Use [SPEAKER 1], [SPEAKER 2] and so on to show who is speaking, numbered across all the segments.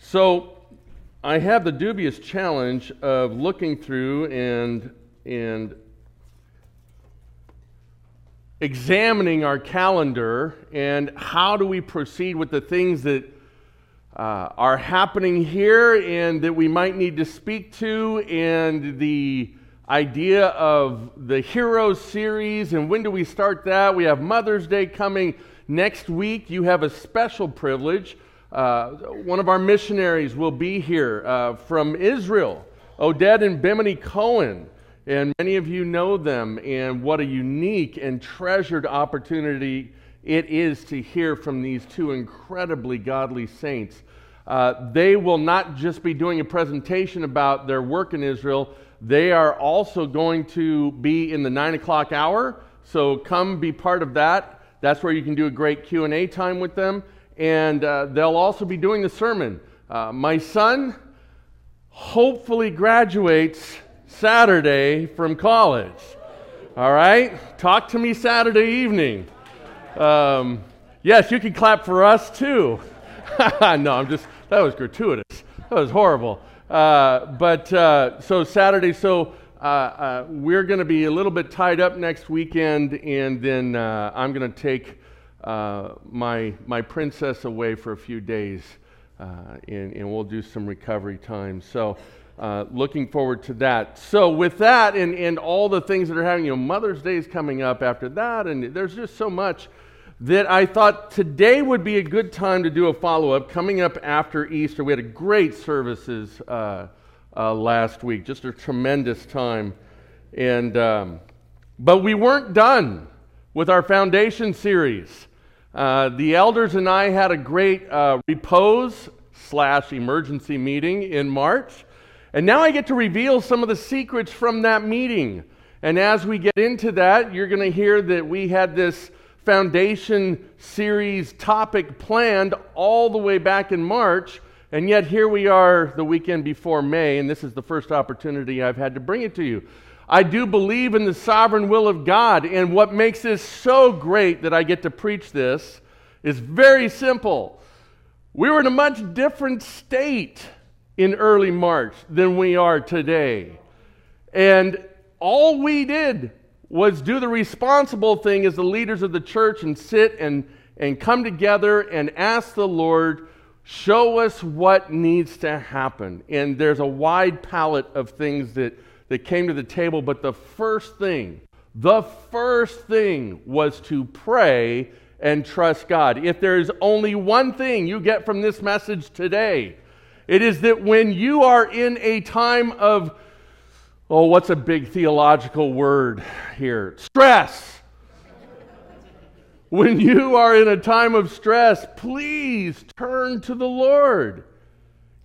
[SPEAKER 1] So I have the dubious challenge of looking through and and examining our calendar and how do we proceed with the things that uh, are happening here and that we might need to speak to and the idea of the Heroes series and when do we start that? We have Mother's Day coming next week. You have a special privilege. Uh, one of our missionaries will be here uh, from Israel, Odette and Bimini Cohen. And many of you know them, and what a unique and treasured opportunity it is to hear from these two incredibly godly saints. Uh, they will not just be doing a presentation about their work in Israel, they are also going to be in the 9 o'clock hour. So come be part of that. That's where you can do a great Q&A time with them. And uh, they'll also be doing the sermon. Uh, my son hopefully graduates Saturday from college. All right? Talk to me Saturday evening. Um, yes, you can clap for us too. no, I'm just, that was gratuitous. That was horrible. Uh, but uh, so Saturday, so uh, uh we're going to be a little bit tied up next weekend, and then uh, I'm going to take uh, my, my princess away for a few days, and, and we'll do some recovery time. So, uh, looking forward to that. So, with that and, and all the things that are happening, you know, Mother's Day is coming up after that, and there's just so much that I thought today would be a good time to do a follow up coming up after Easter. We had a great services uh, uh, last week, just a tremendous time. And, um, but we weren't done with our foundation series. Uh, the elders and I had a great uh, repose slash emergency meeting in March. And now I get to reveal some of the secrets from that meeting. And as we get into that, you're going to hear that we had this foundation series topic planned all the way back in March. And yet here we are the weekend before May, and this is the first opportunity I've had to bring it to you. I do believe in the sovereign will of God, and what makes this so great that I get to preach this is very simple. We were in a much different state in early March than we are today. And all we did was do the responsible thing as the leaders of the church and sit and, and come together and ask the Lord, show us what needs to happen. And there's a wide palette of things that, that came to the table, but the first thing, the first thing was to pray and trust God. If there's only one thing you get from this message today, it is that when you are in a time of, oh, what's a big theological word here? Stress. when you are in a time of stress, please turn to the Lord.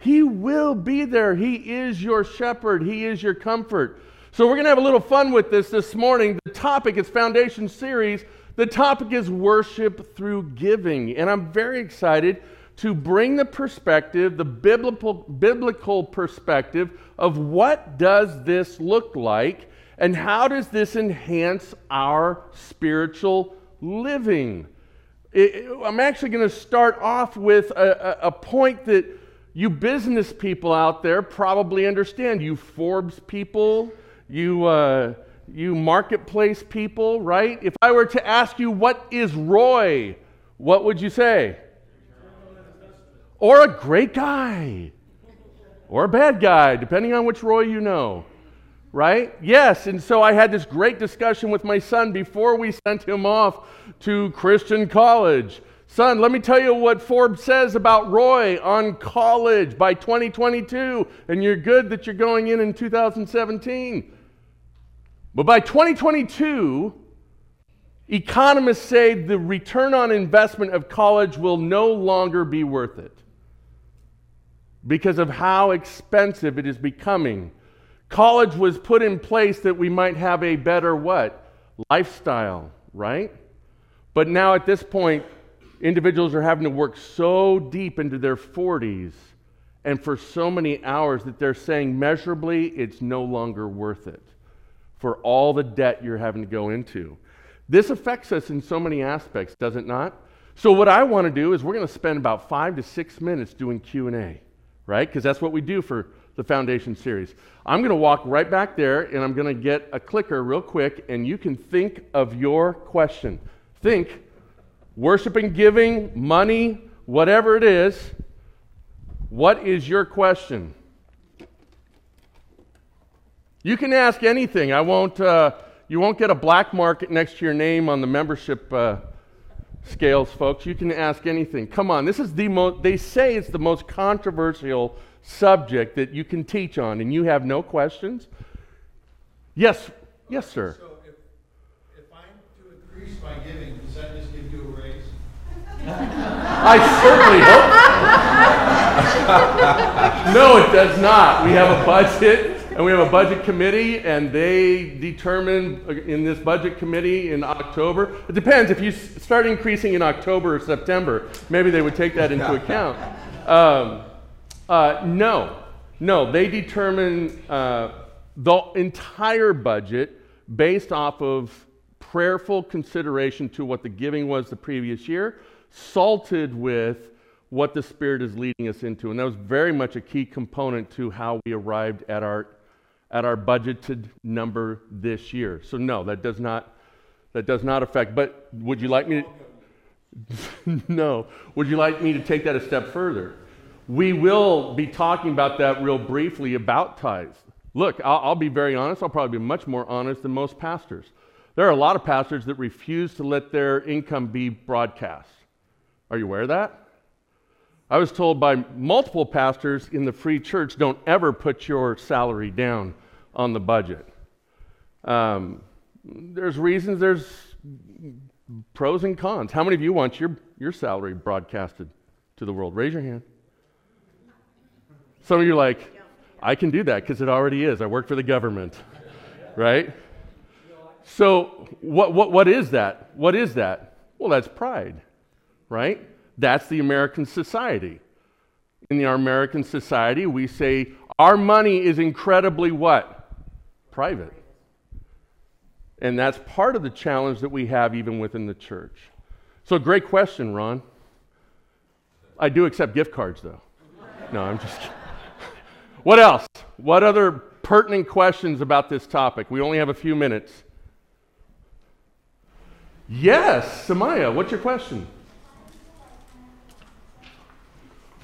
[SPEAKER 1] He will be there. He is your shepherd, He is your comfort. So, we're going to have a little fun with this this morning. The topic is Foundation Series. The topic is worship through giving. And I'm very excited to bring the perspective, the biblical, biblical perspective of what does this look like and how does this enhance our spiritual living. It, I'm actually going to start off with a, a, a point that you business people out there probably understand. You Forbes people, you, uh, you marketplace people, right? If I were to ask you, what is Roy? What would you say? or a great guy or a bad guy, depending on which Roy you know. Right? Yes, and so I had this great discussion with my son before we sent him off to Christian college. Son, let me tell you what Forbes says about Roy on college by 2022, and you're good that you're going in in 2017. But by 2022, economists say the return on investment of college will no longer be worth it because of how expensive it is becoming. College was put in place that we might have a better what? Lifestyle, right? But now at this point, individuals are having to work so deep into their 40s and for so many hours that they're saying measurably it's no longer worth it for all the debt you're having to go into. This affects us in so many aspects, does it not? So what I want to do is we're going to spend about 5 to 6 minutes doing Q&A. right? Because that's what we do for the foundation series. I'm going to walk right back there and I'm going to get a clicker real quick, and you can think of your question. Think worship and giving, money, whatever it is. What is your question? You can ask anything. I won't. Uh, you won't get a black mark next to your name on the membership uh, scales, folks. You can ask anything. Come on, this is the most. They say it's the most controversial subject that you can teach on, and you have no questions. Yes, yes, sir.
[SPEAKER 2] So increase my giving, does that just give you a raise?
[SPEAKER 1] I certainly hope. no, it does not. We have a budget and we have a budget committee, and they determine in this budget committee in October. It depends. If you start increasing in October or September, maybe they would take that into account. Um, uh, no, no. They determine uh, the entire budget based off of prayerful consideration to what the giving was the previous year, salted with what the Spirit is leading us into. And that was very much a key component to how we arrived at our at our budgeted number this year. So no, that does not that does not affect. But would you like me to No. Would you like me to take that a step further? We will be talking about that real briefly about tithes. Look, I'll, I'll be very honest. I'll probably be much more honest than most pastors. There are a lot of pastors that refuse to let their income be broadcast. Are you aware of that? I was told by multiple pastors in the free church don't ever put your salary down on the budget. Um, there's reasons, there's pros and cons. How many of you want your, your salary broadcasted to the world? Raise your hand. Some of you are like, I can do that because it already is. I work for the government, right? So, what, what, what is that? What is that? Well, that's pride, right? That's the American society. In the American society, we say our money is incredibly what? private. And that's part of the challenge that we have even within the church. So, great question, Ron. I do accept gift cards, though. No, I'm just kidding. What else? What other pertinent questions about this topic? We only have a few minutes. Yes, Samaya, what's your question?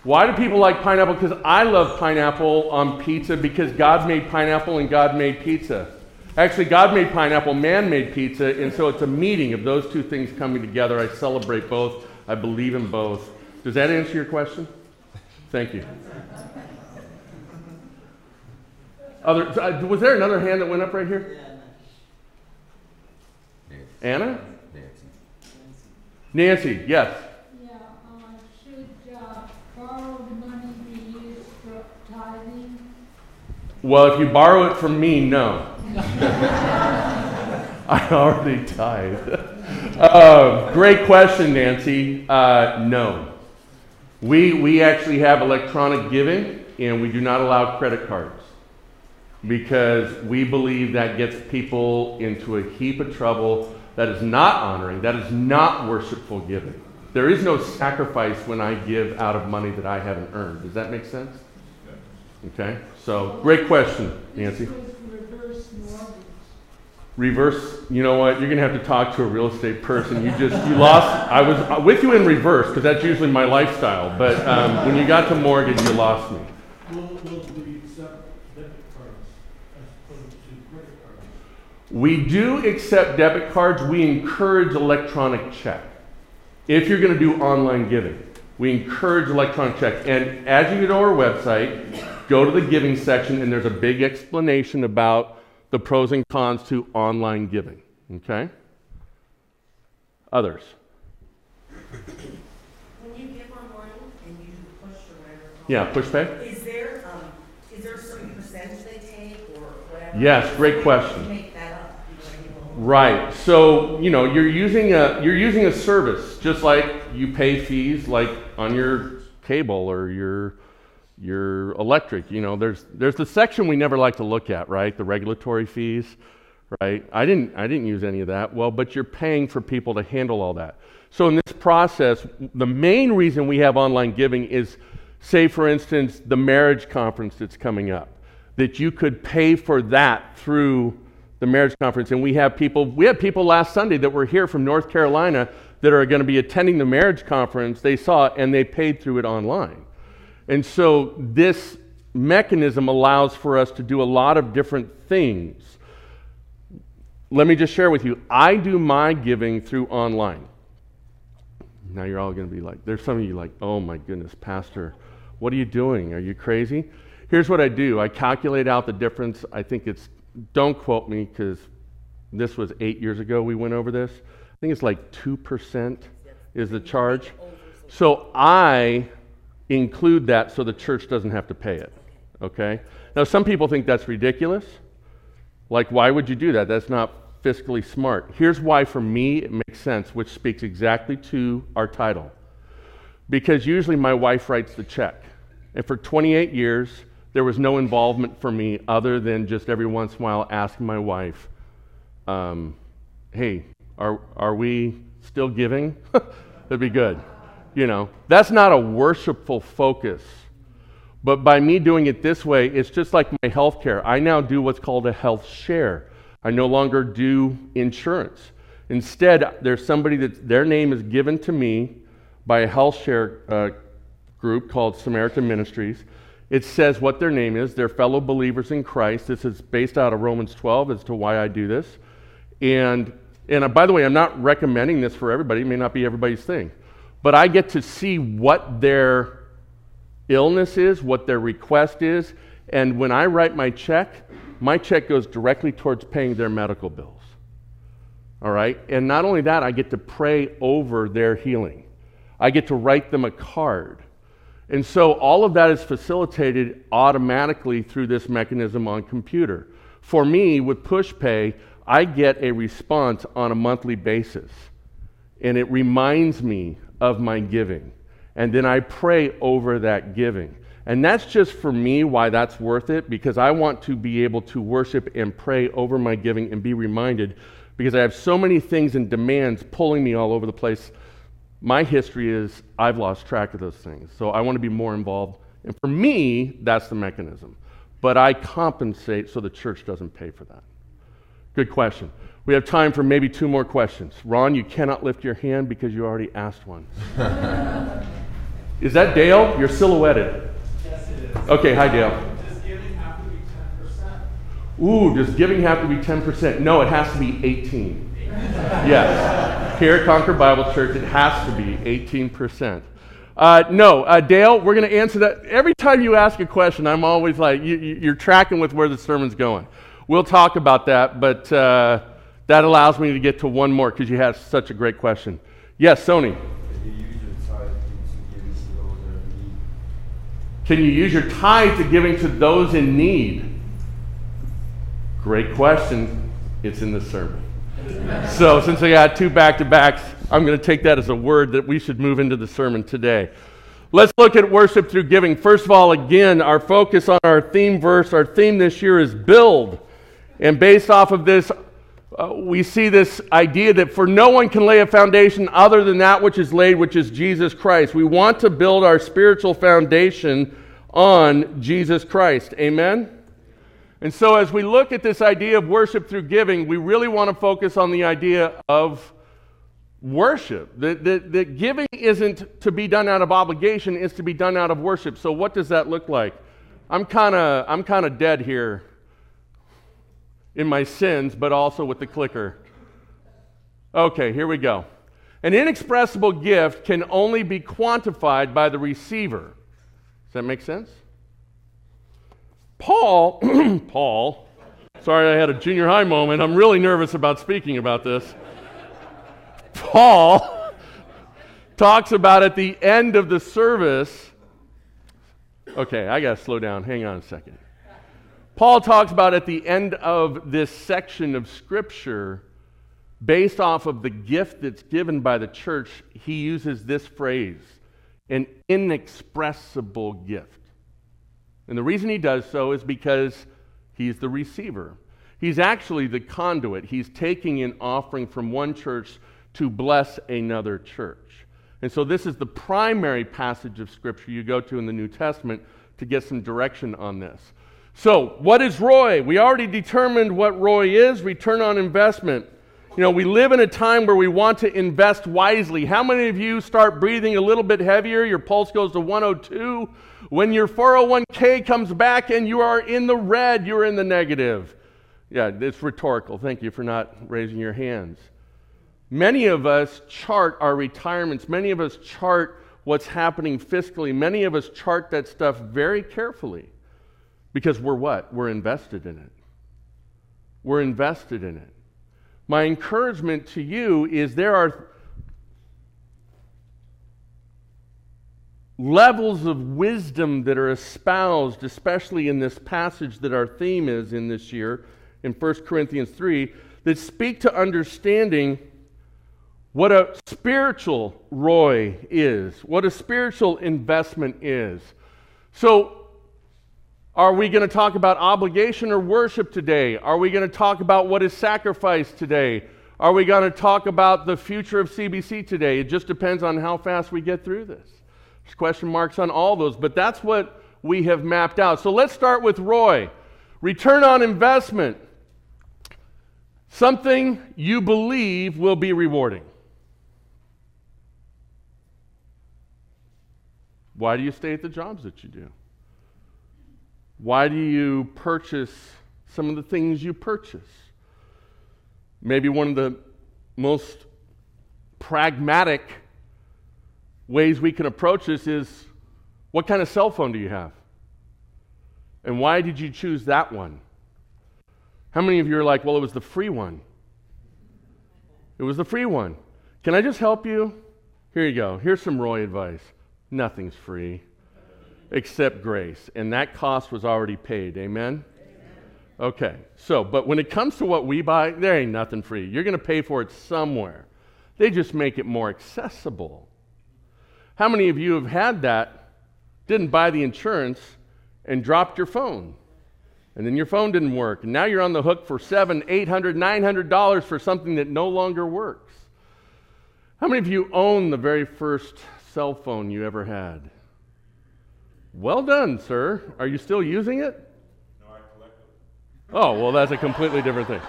[SPEAKER 1] Why do people like pineapple? Because I love pineapple on pizza because God made pineapple and God made pizza. Actually, God made pineapple, man made pizza, and so it's a meeting of those two things coming together. I celebrate both. I believe in both. Does that answer your question? Thank you. Other, uh, was there another hand that went up right here? Anna? Nancy. Yes. Well, if you borrow it from me, no. I already tithe. Uh, great question, Nancy. Uh, no. We, we actually have electronic giving, and we do not allow credit cards because we believe that gets people into a heap of trouble. That is not honoring, that is not worshipful giving. There is no sacrifice when I give out of money that I haven't earned. Does that make sense? Okay, so great question, Nancy. Reverse, you know what? You're going to have to talk to a real estate person. You just, you lost. I was with you in reverse because that's usually my lifestyle. But um, when you got to mortgage, you lost me. We do accept debit cards. We encourage electronic check. If you're going to do online giving, we encourage electronic check. And as you go to our website, Go to the giving section, and there's a big explanation about the pros and cons to online giving. Okay? Others.
[SPEAKER 3] When you give online and you push or whatever.
[SPEAKER 1] Yeah, push pay.
[SPEAKER 3] Is there um, is there some percentage they take or whatever?
[SPEAKER 1] Yes, great question. Right. So you know you're using a you're using a service just like you pay fees like on your cable or your your electric. You know, there's there's the section we never like to look at, right? The regulatory fees, right? I didn't I didn't use any of that. Well, but you're paying for people to handle all that. So in this process, the main reason we have online giving is say, for instance, the marriage conference that's coming up, that you could pay for that through the marriage conference. And we have people, we had people last Sunday that were here from North Carolina that are going to be attending the marriage conference. They saw it and they paid through it online. And so this mechanism allows for us to do a lot of different things. Let me just share with you I do my giving through online. Now you're all going to be like, there's some of you like, oh my goodness, Pastor, what are you doing? Are you crazy? Here's what I do I calculate out the difference. I think it's, don't quote me because this was eight years ago we went over this. I think it's like 2% is the charge. So I include that so the church doesn't have to pay it. Okay? Now, some people think that's ridiculous. Like, why would you do that? That's not fiscally smart. Here's why, for me, it makes sense, which speaks exactly to our title. Because usually my wife writes the check. And for 28 years, there was no involvement for me other than just every once in a while asking my wife, um, hey, are, are we still giving? That'd be good. You know, that's not a worshipful focus. But by me doing it this way, it's just like my health care. I now do what's called a health share. I no longer do insurance. Instead, there's somebody that their name is given to me by a health share uh, group called Samaritan Ministries. It says what their name is. They're fellow believers in Christ. This is based out of Romans 12 as to why I do this. And, and uh, by the way, I'm not recommending this for everybody. It may not be everybody's thing. But I get to see what their illness is, what their request is. And when I write my check, my check goes directly towards paying their medical bills. All right? And not only that, I get to pray over their healing. I get to write them a card. And so all of that is facilitated automatically through this mechanism on computer. For me, with PushPay, I get a response on a monthly basis. And it reminds me of my giving. And then I pray over that giving. And that's just for me why that's worth it, because I want to be able to worship and pray over my giving and be reminded, because I have so many things and demands pulling me all over the place my history is I've lost track of those things. So I want to be more involved. And for me, that's the mechanism. But I compensate so the church doesn't pay for that. Good question. We have time for maybe two more questions. Ron, you cannot lift your hand because you already asked one. is that Dale? You're silhouetted.
[SPEAKER 4] Yes, it is.
[SPEAKER 1] Okay, hi, Dale.
[SPEAKER 4] Does giving have to be 10%?
[SPEAKER 1] Ooh, does giving have to be 10%? No, it has to be 18. Yes. Here at Concord Bible Church, it has to be 18%. Uh, no, uh, Dale, we're going to answer that. Every time you ask a question, I'm always like, you, are tracking with where the sermon's going. We'll talk about that, but uh, that allows me to get to one more because you have such a great question. Yes, Sony. Can you use your tithe to giving to those in need? Great question. It's in the sermon. So, since I got two back to backs, I'm going to take that as a word that we should move into the sermon today. Let's look at worship through giving. First of all, again, our focus on our theme verse, our theme this year is build. And based off of this, uh, we see this idea that for no one can lay a foundation other than that which is laid, which is Jesus Christ. We want to build our spiritual foundation on Jesus Christ. Amen? And so, as we look at this idea of worship through giving, we really want to focus on the idea of worship. That, that, that giving isn't to be done out of obligation, it's to be done out of worship. So, what does that look like? I'm kind of I'm kind of dead here in my sins, but also with the clicker. Okay, here we go. An inexpressible gift can only be quantified by the receiver. Does that make sense? Paul, Paul, sorry I had a junior high moment. I'm really nervous about speaking about this. Paul talks about at the end of the service. Okay, I got to slow down. Hang on a second. Paul talks about at the end of this section of Scripture, based off of the gift that's given by the church, he uses this phrase an inexpressible gift. And the reason he does so is because he's the receiver. He's actually the conduit. He's taking an offering from one church to bless another church. And so, this is the primary passage of Scripture you go to in the New Testament to get some direction on this. So, what is ROI? We already determined what ROI is return on investment. You know, we live in a time where we want to invest wisely. How many of you start breathing a little bit heavier? Your pulse goes to 102. When your 401k comes back and you are in the red, you're in the negative. Yeah, it's rhetorical. Thank you for not raising your hands. Many of us chart our retirements. Many of us chart what's happening fiscally. Many of us chart that stuff very carefully because we're what? We're invested in it. We're invested in it. My encouragement to you is there are levels of wisdom that are espoused, especially in this passage that our theme is in this year, in 1 Corinthians 3, that speak to understanding what a spiritual ROI is, what a spiritual investment is. So, are we going to talk about obligation or worship today? Are we going to talk about what is sacrifice today? Are we going to talk about the future of CBC today? It just depends on how fast we get through this. There's question marks on all those, but that's what we have mapped out. So let's start with Roy. return on investment. Something you believe will be rewarding. Why do you stay at the jobs that you do? Why do you purchase some of the things you purchase? Maybe one of the most pragmatic ways we can approach this is what kind of cell phone do you have? And why did you choose that one? How many of you are like, well, it was the free one? It was the free one. Can I just help you? Here you go. Here's some Roy advice nothing's free except grace. And that cost was already paid. Amen? Okay, so, but when it comes to what we buy, there ain't nothing free. You're going to pay for it somewhere. They just make it more accessible. How many of you have had that, didn't buy the insurance, and dropped your phone? And then your phone didn't work, and now you're on the hook for seven, eight hundred, nine hundred dollars for something that no longer works. How many of you own the very first cell phone you ever had? Well done, sir. Are you still using it?
[SPEAKER 5] No, I collect them.
[SPEAKER 1] Oh, well, that's a completely different thing.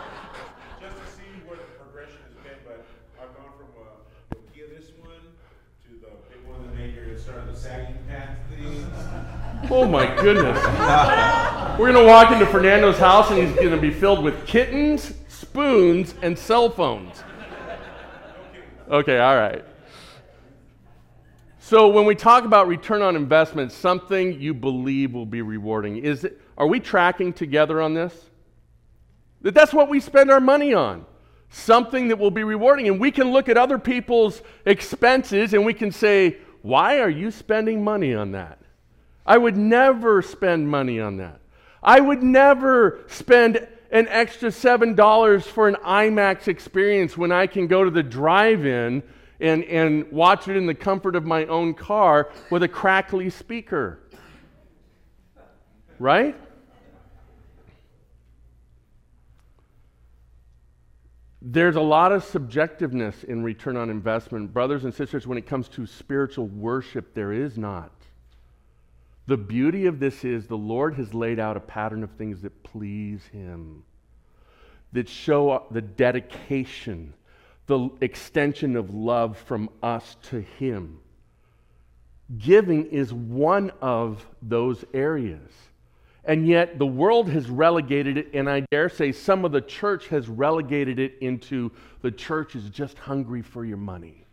[SPEAKER 5] Just to see what the progression has been, but I've gone from uh, Nokia this one to the big one that made your sort of the sagging pants thing.
[SPEAKER 1] Oh my goodness. We're going to walk into Fernando's house and he's going to be filled with kittens, spoons, and cell phones. Okay, all right. So when we talk about return on investment, something you believe will be rewarding, is it, are we tracking together on this? That that's what we spend our money on. Something that will be rewarding. And we can look at other people's expenses and we can say, why are you spending money on that? I would never spend money on that. I would never spend an extra $7 for an IMAX experience when I can go to the drive in and, and watch it in the comfort of my own car with a crackly speaker. Right? There's a lot of subjectiveness in return on investment. Brothers and sisters, when it comes to spiritual worship, there is not. The beauty of this is the Lord has laid out a pattern of things that please Him, that show the dedication the extension of love from us to Him. Giving is one of those areas. And yet, the world has relegated it, and I dare say some of the church has relegated it into the church is just hungry for your money.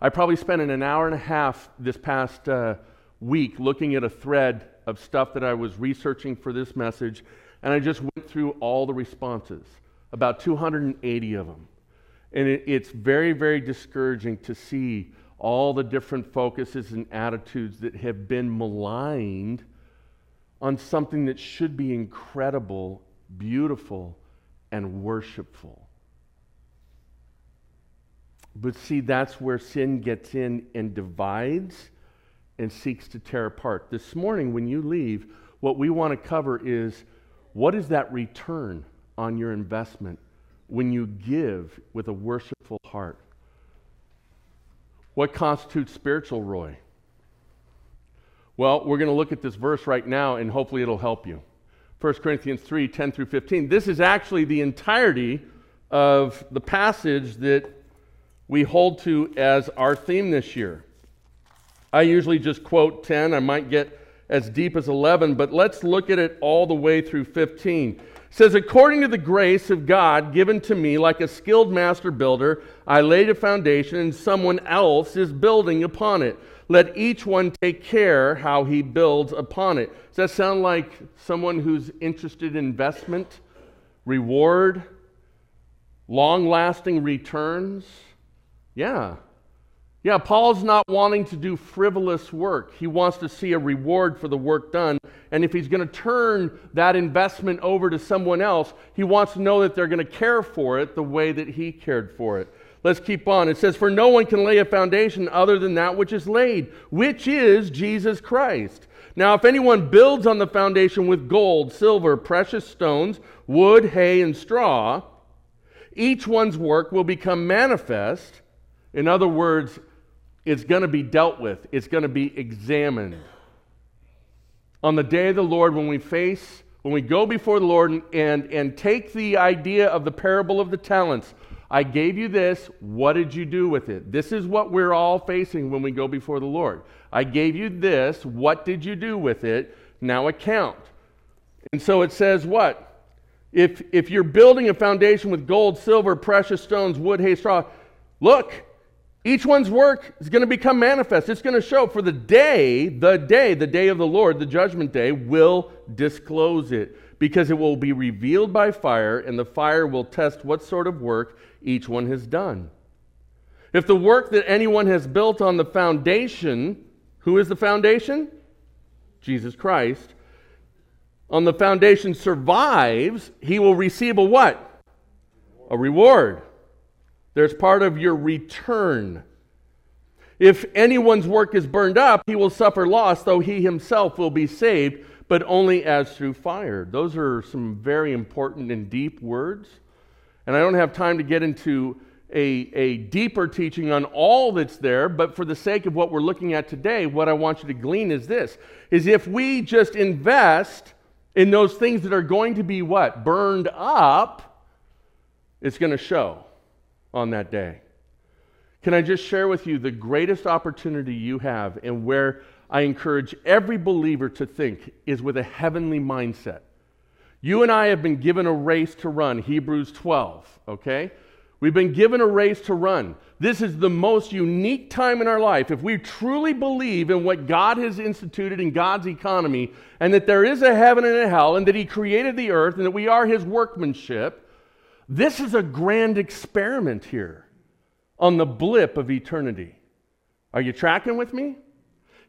[SPEAKER 1] I probably spent an hour and a half this past uh, week looking at a thread of stuff that I was researching for this message, and I just went through all the responses, about 280 of them. And it, it's very, very discouraging to see all the different focuses and attitudes that have been maligned on something that should be incredible, beautiful, and worshipful. But see, that's where sin gets in and divides and seeks to tear apart. This morning, when you leave, what we want to cover is what is that return on your investment when you give with a worshipful heart. What constitutes spiritual Roy? Well, we're going to look at this verse right now, and hopefully it'll help you. 1 Corinthians 3 10 through 15. This is actually the entirety of the passage that we hold to as our theme this year. I usually just quote 10. I might get as deep as 11, but let's look at it all the way through 15. It says, According to the grace of God given to me, like a skilled master builder, I laid a foundation, and someone else is building upon it. Let each one take care how he builds upon it. Does that sound like someone who's interested in investment, reward, long lasting returns? Yeah, yeah, Paul's not wanting to do frivolous work. He wants to see a reward for the work done. And if he's going to turn that investment over to someone else, he wants to know that they're going to care for it the way that he cared for it. Let's keep on. It says, For no one can lay a foundation other than that which is laid, which is Jesus Christ. Now, if anyone builds on the foundation with gold, silver, precious stones, wood, hay, and straw, each one's work will become manifest. In other words, it's going to be dealt with, it's going to be examined. On the day of the Lord, when we face, when we go before the Lord and, and, and take the idea of the parable of the talents, I gave you this. What did you do with it? This is what we're all facing when we go before the Lord. I gave you this. What did you do with it? Now account. And so it says what? If, if you're building a foundation with gold, silver, precious stones, wood, hay, straw, look, each one's work is going to become manifest. It's going to show for the day, the day, the day of the Lord, the judgment day, will disclose it because it will be revealed by fire, and the fire will test what sort of work each one has done. If the work that anyone has built on the foundation, who is the foundation? Jesus Christ. On the foundation survives, he will receive a what? A reward. There's part of your return. If anyone's work is burned up, he will suffer loss, though he himself will be saved, but only as through fire. Those are some very important and deep words. And I don't have time to get into a, a deeper teaching on all that's there, but for the sake of what we're looking at today, what I want you to glean is this is if we just invest in those things that are going to be what? Burned up, it's going to show on that day. Can I just share with you the greatest opportunity you have and where I encourage every believer to think is with a heavenly mindset? You and I have been given a race to run, Hebrews 12, okay? We've been given a race to run. This is the most unique time in our life. If we truly believe in what God has instituted in God's economy, and that there is a heaven and a hell, and that He created the earth, and that we are His workmanship, this is a grand experiment here on the blip of eternity. Are you tracking with me?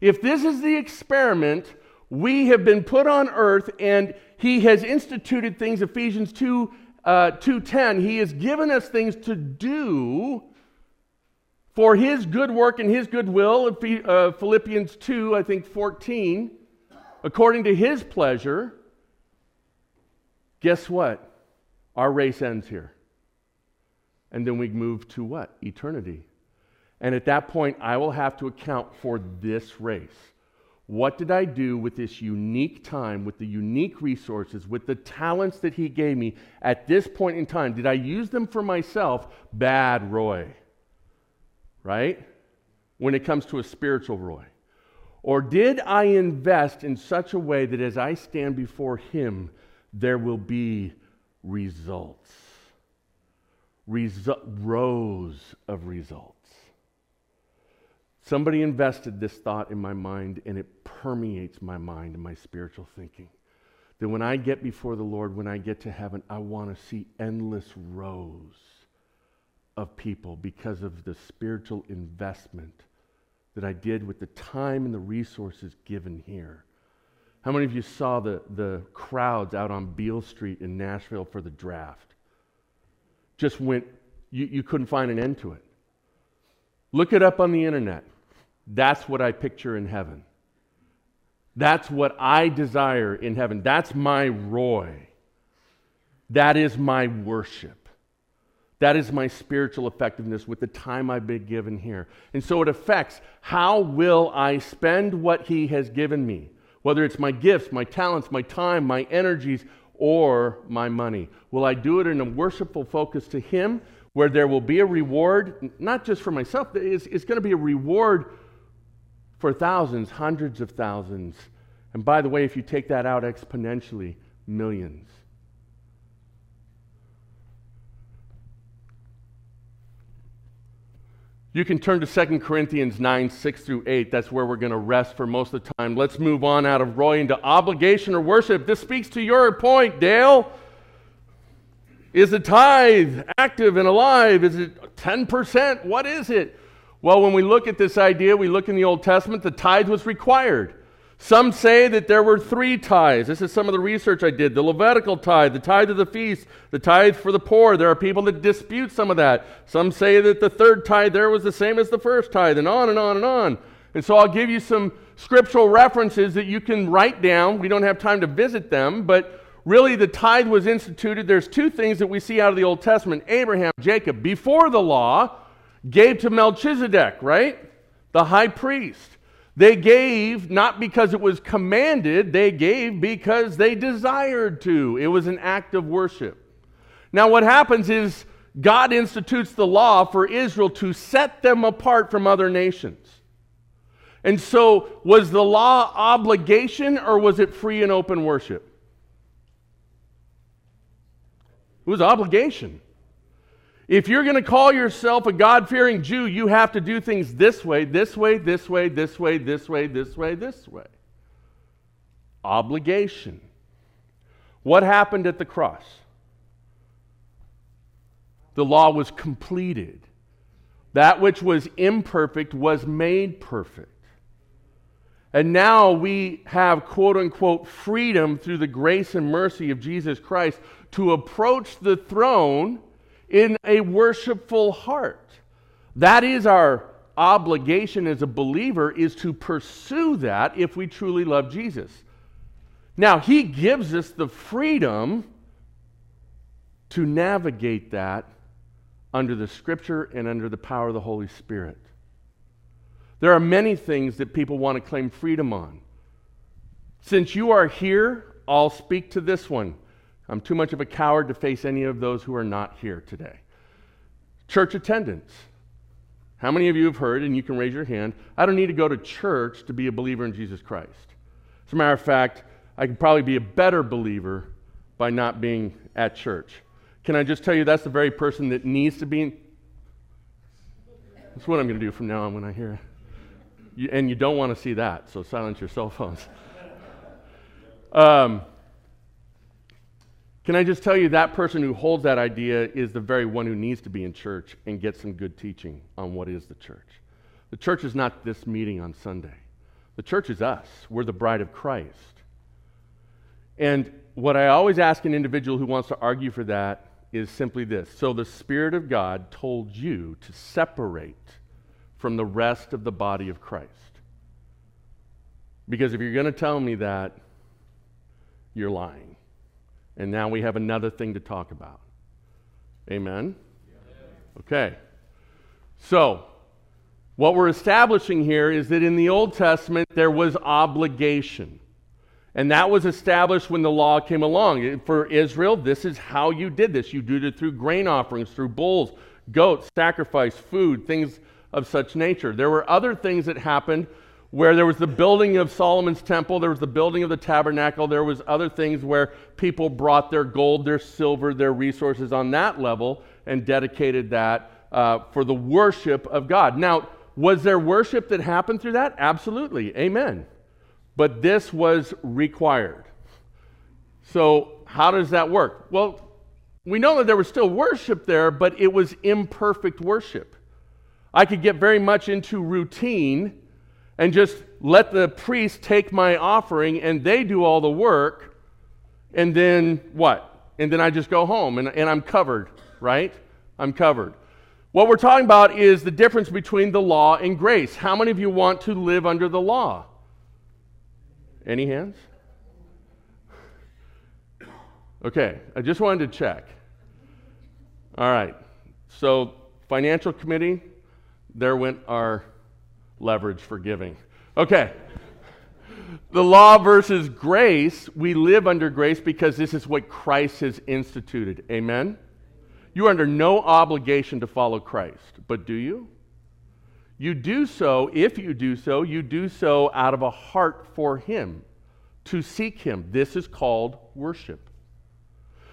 [SPEAKER 1] If this is the experiment, we have been put on earth and he has instituted things, Ephesians 2 uh, 2.10, he has given us things to do for his good work and his good will. Uh, Philippians 2, I think 14, according to his pleasure. Guess what? Our race ends here. And then we move to what? Eternity. And at that point, I will have to account for this race. What did I do with this unique time, with the unique resources, with the talents that He gave me at this point in time? Did I use them for myself? Bad Roy. Right? When it comes to a spiritual Roy. Or did I invest in such a way that as I stand before Him, there will be results. Resu- rows of results. Somebody invested this thought in my mind, and it permeates my mind and my spiritual thinking. That when I get before the Lord, when I get to heaven, I want to see endless rows of people because of the spiritual investment that I did with the time and the resources given here. How many of you saw the, the crowds out on Beale Street in Nashville for the draft? Just went, you, you couldn't find an end to it. Look it up on the internet. That's what I picture in heaven. That's what I desire in heaven. That's my Roy. That is my worship. That is my spiritual effectiveness with the time I've been given here. And so it affects how will I spend what he has given me, whether it's my gifts, my talents, my time, my energies, or my money. Will I do it in a worshipful focus to him where there will be a reward, not just for myself, it's, it's going to be a reward for thousands, hundreds of thousands. And by the way, if you take that out exponentially, millions. You can turn to 2 Corinthians 9, 6 through 8. That's where we're going to rest for most of the time. Let's move on out of Roy into obligation or worship. This speaks to your point, Dale. Is the tithe active and alive? Is it 10%? What is it? Well, when we look at this idea, we look in the Old Testament, the tithe was required. Some say that there were three tithes. This is some of the research I did. The Levitical tithe, the tithe of the feast, the tithe for the poor. There are people that dispute some of that. Some say that the third tithe there was the same as the first tithe, and on and on and on. And so I'll give you some scriptural references that you can write down. We don't have time to visit them, but really the tithe was instituted. There's two things that we see out of the Old Testament Abraham, Jacob, before the law, gave to Melchizedek, right? The high priest. They gave not because it was commanded, they gave because they desired to. It was an act of worship. Now, what happens is God institutes the law for Israel to set them apart from other nations. And so, was the law obligation or was it free and open worship? It was obligation. If you're going to call yourself a God fearing Jew, you have to do things this way, this way, this way, this way, this way, this way, this way. Obligation. What happened at the cross? The law was completed. That which was imperfect was made perfect. And now we have, quote unquote, freedom through the grace and mercy of Jesus Christ to approach the throne in a worshipful heart. That is our obligation as a believer is to pursue that if we truly love Jesus. Now, he gives us the freedom to navigate that under the scripture and under the power of the Holy Spirit. There are many things that people want to claim freedom on. Since you are here, I'll speak to this one. I'm too much of a coward to face any of those who are not here today. Church attendance. How many of you have heard, and you can raise your hand, I don't need to go to church to be a believer in Jesus Christ? As a matter of fact, I could probably be a better believer by not being at church. Can I just tell you that's the very person that needs to be in? That's what I'm going to do from now on when I hear. You, and you don't want to see that, so silence your cell phones. Um, can I just tell you that person who holds that idea is the very one who needs to be in church and get some good teaching on what is the church? The church is not this meeting on Sunday. The church is us. We're the bride of Christ. And what I always ask an individual who wants to argue for that is simply this. So the Spirit of God told you to separate from the rest of the body of Christ. Because if you're going to tell me that, you're lying. And now we have another thing to talk about. Amen? Okay. So, what we're establishing here is that in the Old Testament there was obligation. And that was established when the law came along. For Israel, this is how you did this. You did it through grain offerings, through bulls, goats, sacrifice, food, things of such nature. There were other things that happened where there was the building of Solomon's temple, there was the building of the tabernacle, there was other things where people brought their gold, their silver, their resources on that level and dedicated that uh, for the worship of God. Now, was there worship that happened through that? Absolutely. Amen. But this was required. So, how does that work? Well, we know that there was still worship there, but it was imperfect worship. I could get very much into routine and just let the priest take my offering and they do all the work, and then what? And then I just go home and, and I'm covered, right? I'm covered. What we're talking about is the difference between the law and grace. How many of you want to live under the law? Any hands? Okay, I just wanted to check. All right. So, financial committee, there went our leverage for giving. Okay. The law versus grace, we live under grace because this is what Christ has instituted. Amen? You are under no obligation to follow Christ, but do you? You do so, if you do so, you do so out of a heart for Him, to seek Him. This is called worship.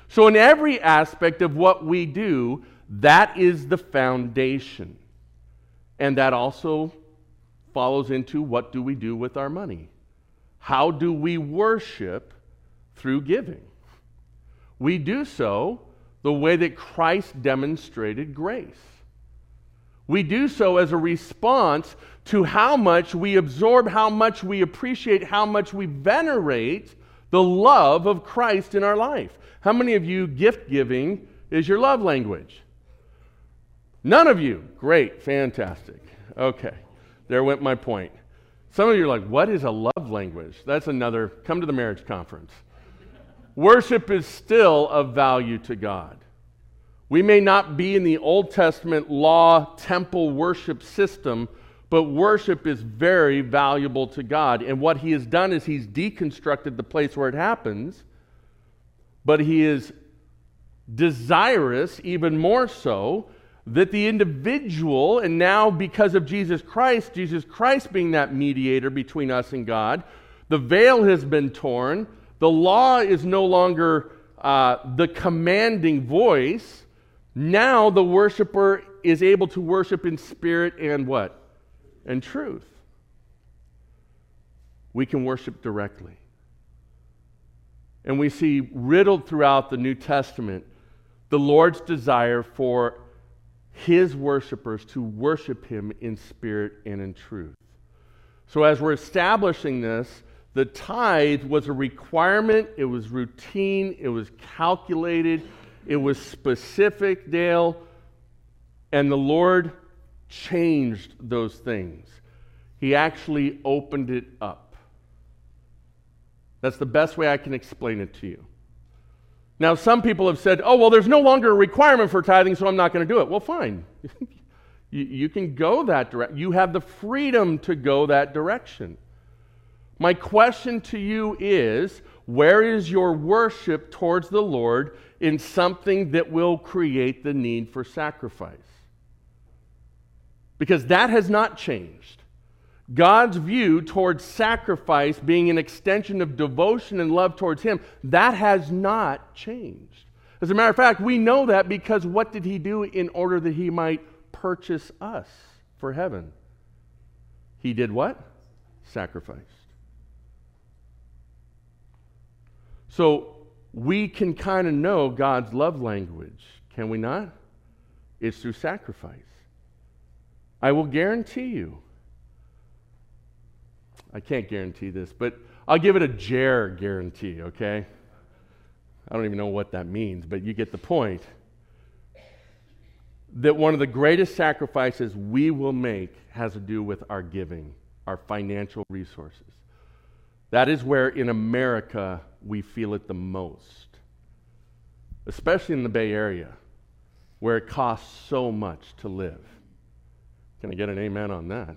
[SPEAKER 1] So, in every aspect of what we do, that is the foundation. And that also follows into what do we do with our money? How do we worship through giving? We do so the way that Christ demonstrated grace. We do so as a response to how much we absorb, how much we appreciate, how much we venerate the love of Christ in our life. How many of you gift giving is your love language? None of you. Great, fantastic. Okay, there went my point. Some of you are like, what is a love language? That's another, come to the marriage conference. Worship is still of value to God. We may not be in the Old Testament law temple worship system, but worship is very valuable to God. And what He has done is He's deconstructed the place where it happens, but He is desirous, even more so, that the individual, and now because of Jesus Christ, Jesus Christ being that mediator between us and God, the veil has been torn. The law is no longer uh, the commanding voice. Now the worshiper is able to worship in spirit and what? And truth. We can worship directly. And we see riddled throughout the New Testament the Lord's desire for his worshipers to worship him in spirit and in truth. So, as we're establishing this, the tithe was a requirement, it was routine, it was calculated, it was specific, Dale, and the Lord changed those things. He actually opened it up. That's the best way I can explain it to you. Now, some people have said, oh, well, there's no longer a requirement for tithing, so I'm not going to do it. Well, fine. you, you can go that direction. You have the freedom to go that direction. My question to you is where is your worship towards the Lord in something that will create the need for sacrifice? Because that has not changed. God's view towards sacrifice being an extension of devotion and love towards Him, that has not changed. As a matter of fact, we know that because what did He do in order that He might purchase us for heaven? He did what? Sacrificed. So we can kind of know God's love language, can we not? It's through sacrifice. I will guarantee you I can't guarantee this, but I'll give it a JARE guarantee, okay? I don't even know what that means, but you get the point. That one of the greatest sacrifices we will make has to do with our giving, our financial resources. That is where in America we feel it the most, especially in the Bay Area, where it costs so much to live. Can I get an amen on that?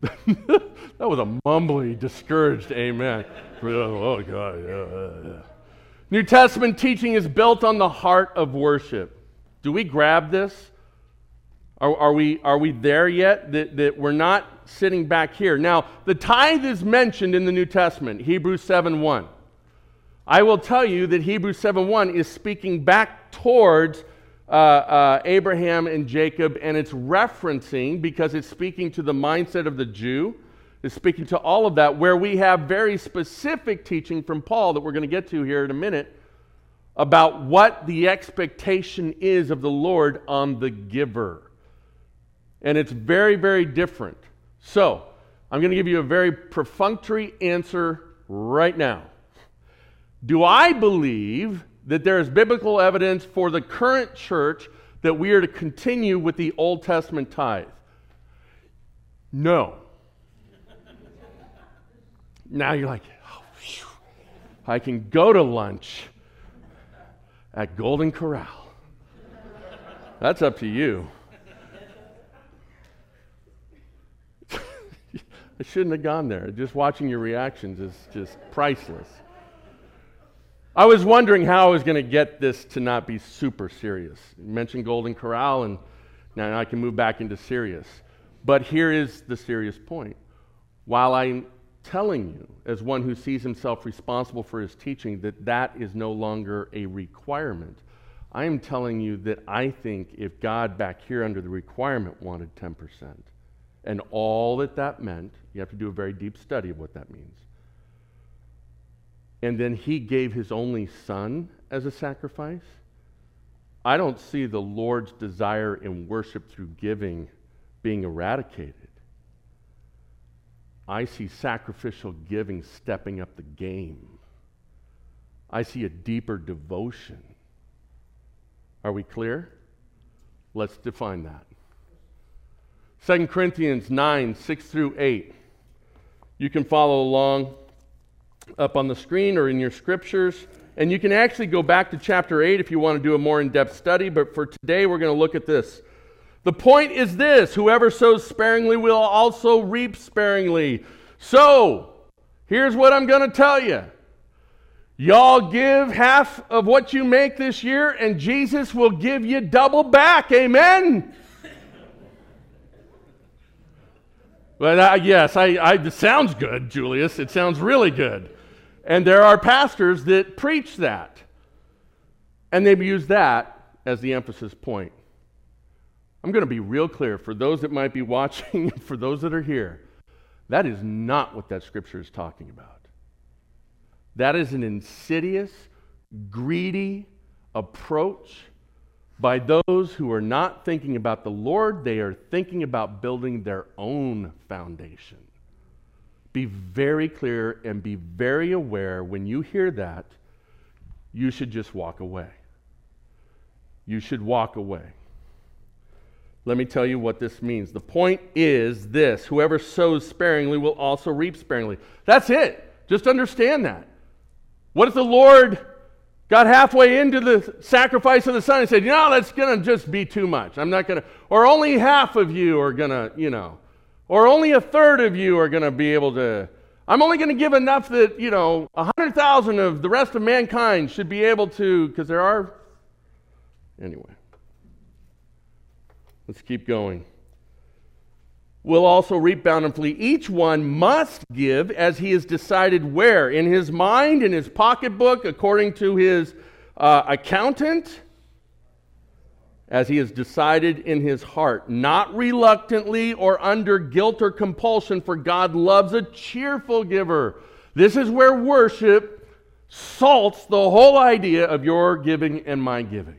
[SPEAKER 1] that was a mumbly, discouraged amen. oh, oh God. Yeah, yeah. New Testament teaching is built on the heart of worship. Do we grab this? Are, are, we, are we there yet? That, that we're not sitting back here. Now, the tithe is mentioned in the New Testament, Hebrews 7 1. I will tell you that Hebrews 7 1 is speaking back towards uh, uh, Abraham and Jacob, and it's referencing because it's speaking to the mindset of the Jew. It's speaking to all of that, where we have very specific teaching from Paul that we're going to get to here in a minute about what the expectation is of the Lord on the giver. And it's very, very different. So, I'm going to give you a very perfunctory answer right now. Do I believe that there is biblical evidence for the current church that we are to continue with the Old Testament tithe? No. now you're like, oh, I can go to lunch at Golden Corral. That's up to you. I shouldn't have gone there. Just watching your reactions is just priceless. I was wondering how I was going to get this to not be super serious. You mentioned Golden Corral, and now I can move back into serious. But here is the serious point. While I'm telling you, as one who sees himself responsible for his teaching, that that is no longer a requirement, I am telling you that I think if God back here under the requirement wanted 10%, and all that that meant, you have to do a very deep study of what that means. And then he gave his only son as a sacrifice. I don't see the Lord's desire in worship through giving being eradicated. I see sacrificial giving stepping up the game. I see a deeper devotion. Are we clear? Let's define that. 2 Corinthians 9, 6 through 8. You can follow along up on the screen or in your scriptures. And you can actually go back to chapter 8 if you want to do a more in depth study. But for today, we're going to look at this. The point is this whoever sows sparingly will also reap sparingly. So, here's what I'm going to tell you. Y'all give half of what you make this year, and Jesus will give you double back. Amen? But uh, yes, I, I, it sounds good, Julius. It sounds really good. And there are pastors that preach that. And they've used that as the emphasis point. I'm going to be real clear for those that might be watching, for those that are here. That is not what that scripture is talking about. That is an insidious, greedy approach by those who are not thinking about the Lord, they are thinking about building their own foundation. Be very clear and be very aware when you hear that, you should just walk away. You should walk away. Let me tell you what this means. The point is this whoever sows sparingly will also reap sparingly. That's it. Just understand that. What if the Lord got halfway into the sacrifice of the son and said, you know, that's going to just be too much. I'm not going to, or only half of you are going to, you know, or only a third of you are going to be able to. I'm only going to give enough that, you know, 100,000 of the rest of mankind should be able to, because there are. Anyway, let's keep going. Will also reap bountifully. Each one must give as he has decided where? In his mind, in his pocketbook, according to his uh, accountant? As he has decided in his heart, not reluctantly or under guilt or compulsion, for God loves a cheerful giver. This is where worship salts the whole idea of your giving and my giving.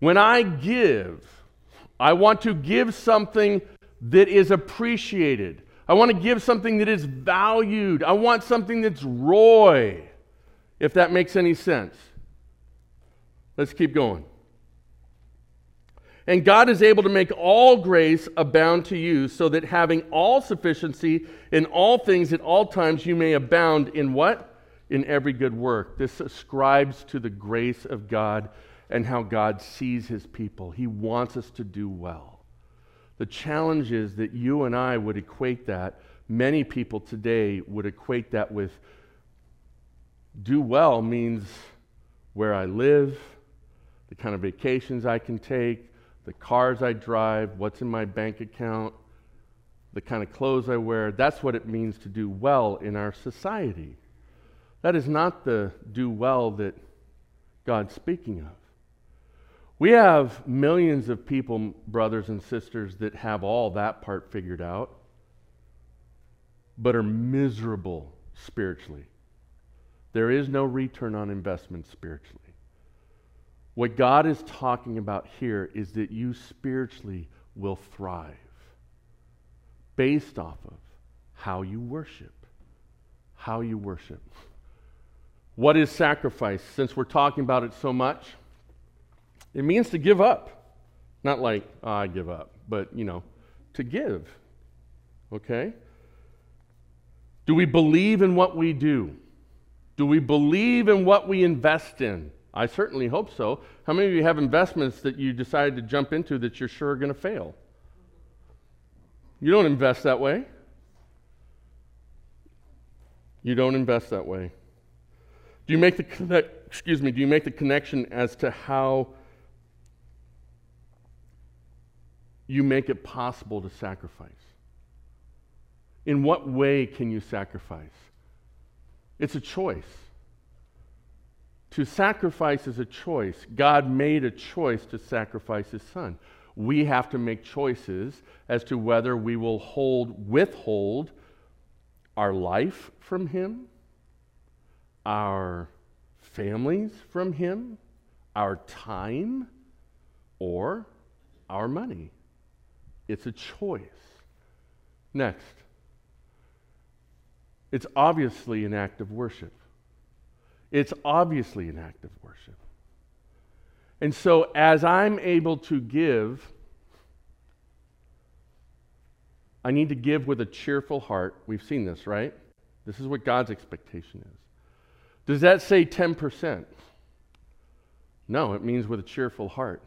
[SPEAKER 1] When I give, I want to give something that is appreciated. I want to give something that is valued. I want something that's Roy, if that makes any sense. Let's keep going. And God is able to make all grace abound to you, so that having all sufficiency in all things at all times, you may abound in what? In every good work. This ascribes to the grace of God and how God sees his people. He wants us to do well. The challenge is that you and I would equate that, many people today would equate that with do well means where I live, the kind of vacations I can take, the cars I drive, what's in my bank account, the kind of clothes I wear. That's what it means to do well in our society. That is not the do well that God's speaking of. We have millions of people, brothers and sisters, that have all that part figured out, but are miserable spiritually. There is no return on investment spiritually. What God is talking about here is that you spiritually will thrive based off of how you worship. How you worship. What is sacrifice? Since we're talking about it so much, it means to give up. Not like, oh, I give up, but, you know, to give. Okay? Do we believe in what we do? Do we believe in what we invest in? I certainly hope so. How many of you have investments that you decided to jump into that you're sure are going to fail? You don't invest that way. You don't invest that way. Do you make the connect, excuse me, do you make the connection as to how you make it possible to sacrifice? In what way can you sacrifice? It's a choice. To sacrifice is a choice. God made a choice to sacrifice his son. We have to make choices as to whether we will hold withhold our life from him, our families from him, our time, or our money. It's a choice. Next. It's obviously an act of worship. It's obviously an act of worship. And so, as I'm able to give, I need to give with a cheerful heart. We've seen this, right? This is what God's expectation is. Does that say 10%? No, it means with a cheerful heart.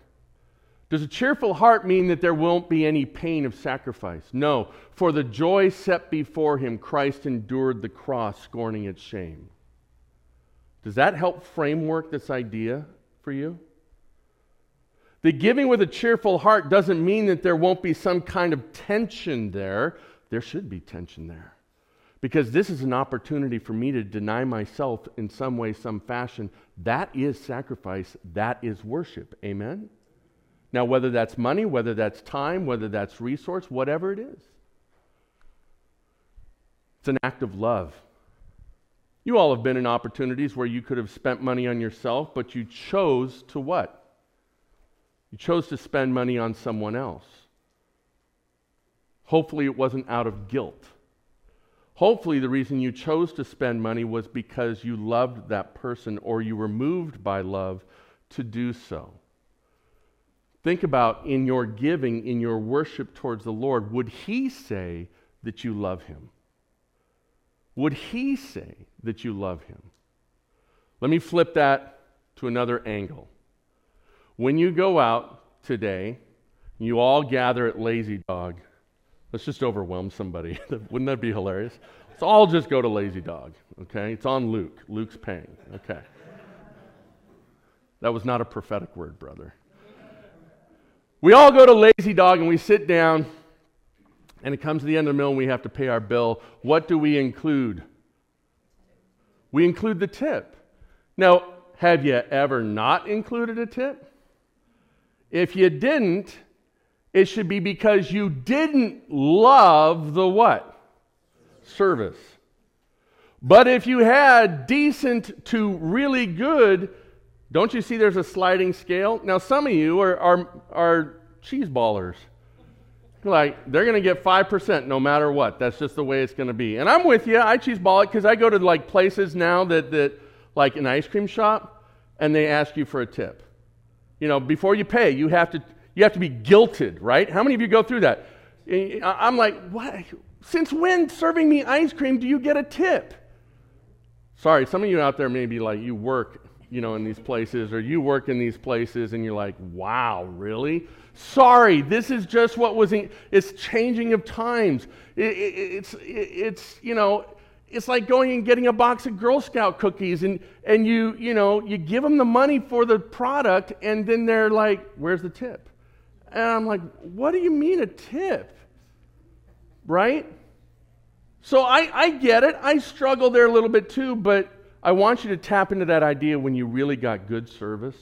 [SPEAKER 1] Does a cheerful heart mean that there won't be any pain of sacrifice? No. For the joy set before him, Christ endured the cross, scorning its shame. Does that help framework this idea for you? The giving with a cheerful heart doesn't mean that there won't be some kind of tension there. There should be tension there. Because this is an opportunity for me to deny myself in some way, some fashion. That is sacrifice. That is worship. Amen? Now, whether that's money, whether that's time, whether that's resource, whatever it is, it's an act of love. You all have been in opportunities where you could have spent money on yourself, but you chose to what? You chose to spend money on someone else. Hopefully, it wasn't out of guilt. Hopefully, the reason you chose to spend money was because you loved that person or you were moved by love to do so. Think about in your giving, in your worship towards the Lord, would He say that you love Him? Would He say that you love Him? Let me flip that to another angle. When you go out today, you all gather at Lazy Dog. Let's just overwhelm somebody. Wouldn't that be hilarious? Let's all just go to Lazy Dog, okay? It's on Luke. Luke's paying, okay? That was not a prophetic word, brother. We all go to Lazy Dog and we sit down, and it comes to the end of the meal and we have to pay our bill. What do we include? We include the tip. Now, have you ever not included a tip? If you didn't, it should be because you didn't love the what? Service. But if you had decent to really good, don't you see there's a sliding scale? Now, some of you are, are, are cheese ballers. Like, they're going to get 5% no matter what. That's just the way it's going to be. And I'm with you. I cheese ball it because I go to like places now that, that, like an ice cream shop, and they ask you for a tip. You know, before you pay, you have to, you have to be guilted, right? How many of you go through that? I'm like, what? Since when serving me ice cream do you get a tip? Sorry, some of you out there may be like, you work you know, in these places, or you work in these places, and you're like, wow, really? Sorry, this is just what was, in, it's changing of times. It, it, it's, it, it's, you know, it's like going and getting a box of Girl Scout cookies, and, and you, you know, you give them the money for the product, and then they're like, where's the tip? And I'm like, what do you mean a tip? Right? So I, I get it. I struggle there a little bit too, but I want you to tap into that idea when you really got good service.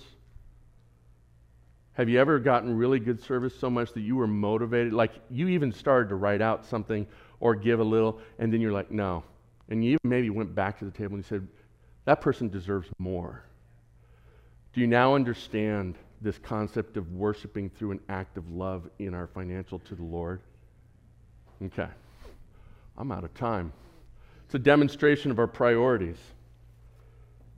[SPEAKER 1] Have you ever gotten really good service so much that you were motivated? Like you even started to write out something or give a little, and then you're like, no. And you maybe went back to the table and you said, that person deserves more. Do you now understand this concept of worshiping through an act of love in our financial to the Lord? Okay. I'm out of time. It's a demonstration of our priorities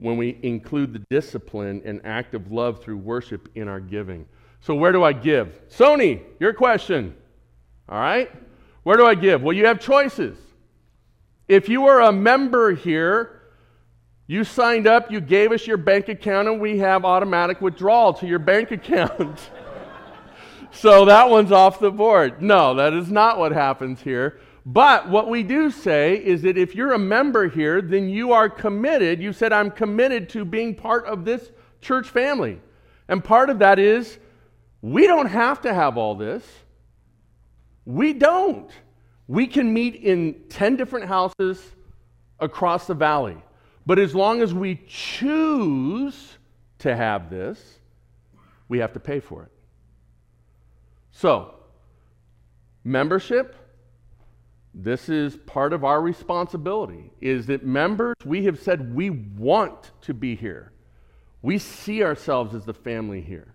[SPEAKER 1] when we include the discipline and act of love through worship in our giving. So, where do I give? Sony, your question. All right? Where do I give? Well, you have choices. If you are a member here, You signed up, you gave us your bank account, and we have automatic withdrawal to your bank account. so that one's off the board. No, that is not what happens here. But what we do say is that if you're a member here, then you are committed. You said, I'm committed to being part of this church family. And part of that is we don't have to have all this. We don't. We can meet in 10 different houses across the valley. But as long as we choose to have this, we have to pay for it. So, membership, this is part of our responsibility, is that members, we have said we want to be here. We see ourselves as the family here.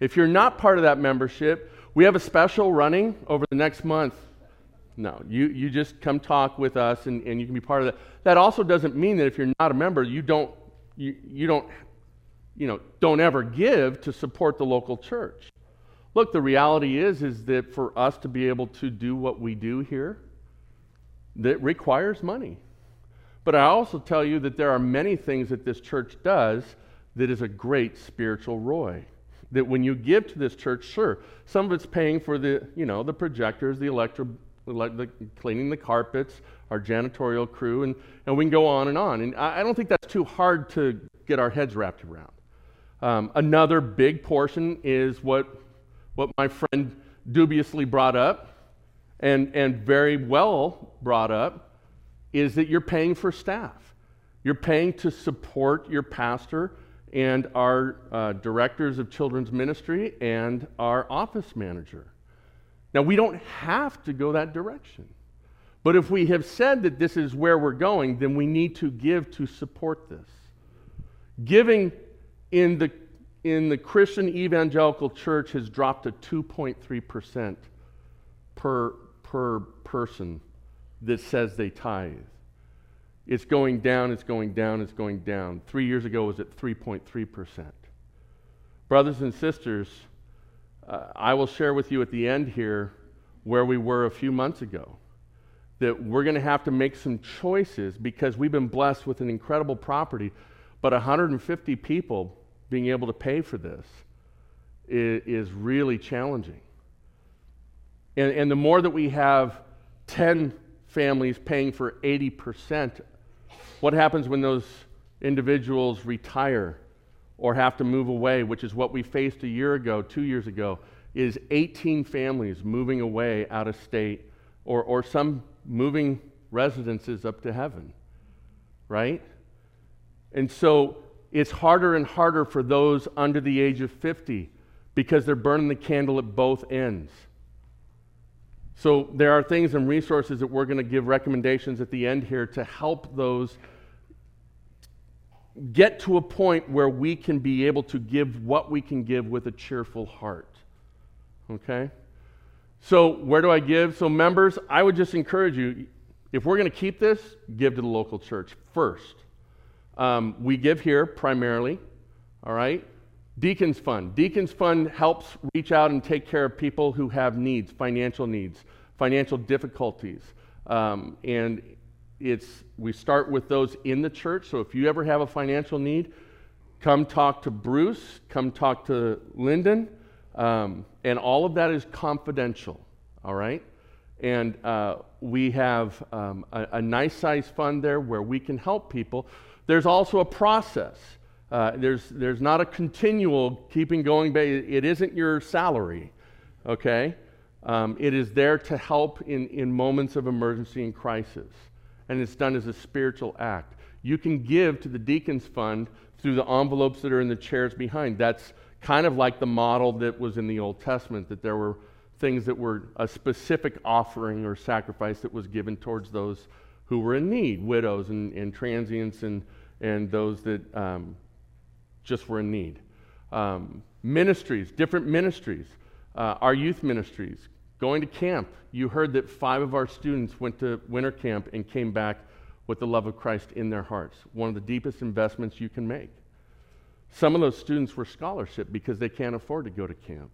[SPEAKER 1] If you're not part of that membership, we have a special running over the next month. No, you, you just come talk with us and, and you can be part of that. That also doesn't mean that if you're not a member, you don't, you, you don't, you know, don't ever give to support the local church. Look, the reality is, is that for us to be able to do what we do here, that requires money. But I also tell you that there are many things that this church does that is a great spiritual ROI. That when you give to this church, sure, some of it's paying for the, you know, the projectors, the electro, the, cleaning the carpets, our janitorial crew, and, and we can go on and on. And I, I don't think that's too hard to get our heads wrapped around. Um, another big portion is what, what my friend dubiously brought up, and, and very well brought up, is that you're paying for staff. You're paying to support your pastor and our uh, directors of children's ministry and our office manager. Now, we don't have to go that direction. But if we have said that this is where we're going, then we need to give to support this. Giving in the, in the Christian evangelical church has dropped to 2.3% per, per person that says they tithe. It's going down, it's going down, it's going down. Three years ago, was at 3.3%. Brothers and sisters, uh, I will share with you at the end here where we were a few months ago. That we're going to have to make some choices because we've been blessed with an incredible property, but 150 people being able to pay for this is, is really challenging. And, and the more that we have 10 families paying for 80%, what happens when those individuals retire or have to move away, which is what we faced a year ago, two years ago, is 18 families moving away out of state or, or some moving residences up to heaven, right? And so it's harder and harder for those under the age of 50 because they're burning the candle at both ends. So there are things and resources that we're going to give recommendations at the end here to help those get to a point where we can be able to give what we can give with a cheerful heart. Okay? So, where do I give? So, members, I would just encourage you if we're going to keep this, give to the local church first. Um, we give here primarily, all right? Deacons Fund. Deacons Fund helps reach out and take care of people who have needs, financial needs, financial difficulties. Um, and it's, we start with those in the church. So if you ever have a financial need, come talk to Bruce, come talk to Lyndon. Um, and all of that is confidential, all right? And uh, we have um, a, a nice size fund there where we can help people. There's also a process. Uh, there's, there's not a continual keeping going, but it isn't your salary, okay? Um, it is there to help in, in moments of emergency and crisis, and it's done as a spiritual act. You can give to the Deacons Fund through the envelopes that are in the chairs behind. That's kind of like the model that was in the Old Testament, that there were things that were a specific offering or sacrifice that was given towards those who were in need, widows and, and transients and, and those that um, just were in need. Um, ministries, different ministries. Uh, our youth ministries, going to camp. You heard that five of our students went to winter camp and came back with the love of Christ in their hearts. One of the deepest investments you can make. Some of those students were scholarship because they can't afford to go to camp.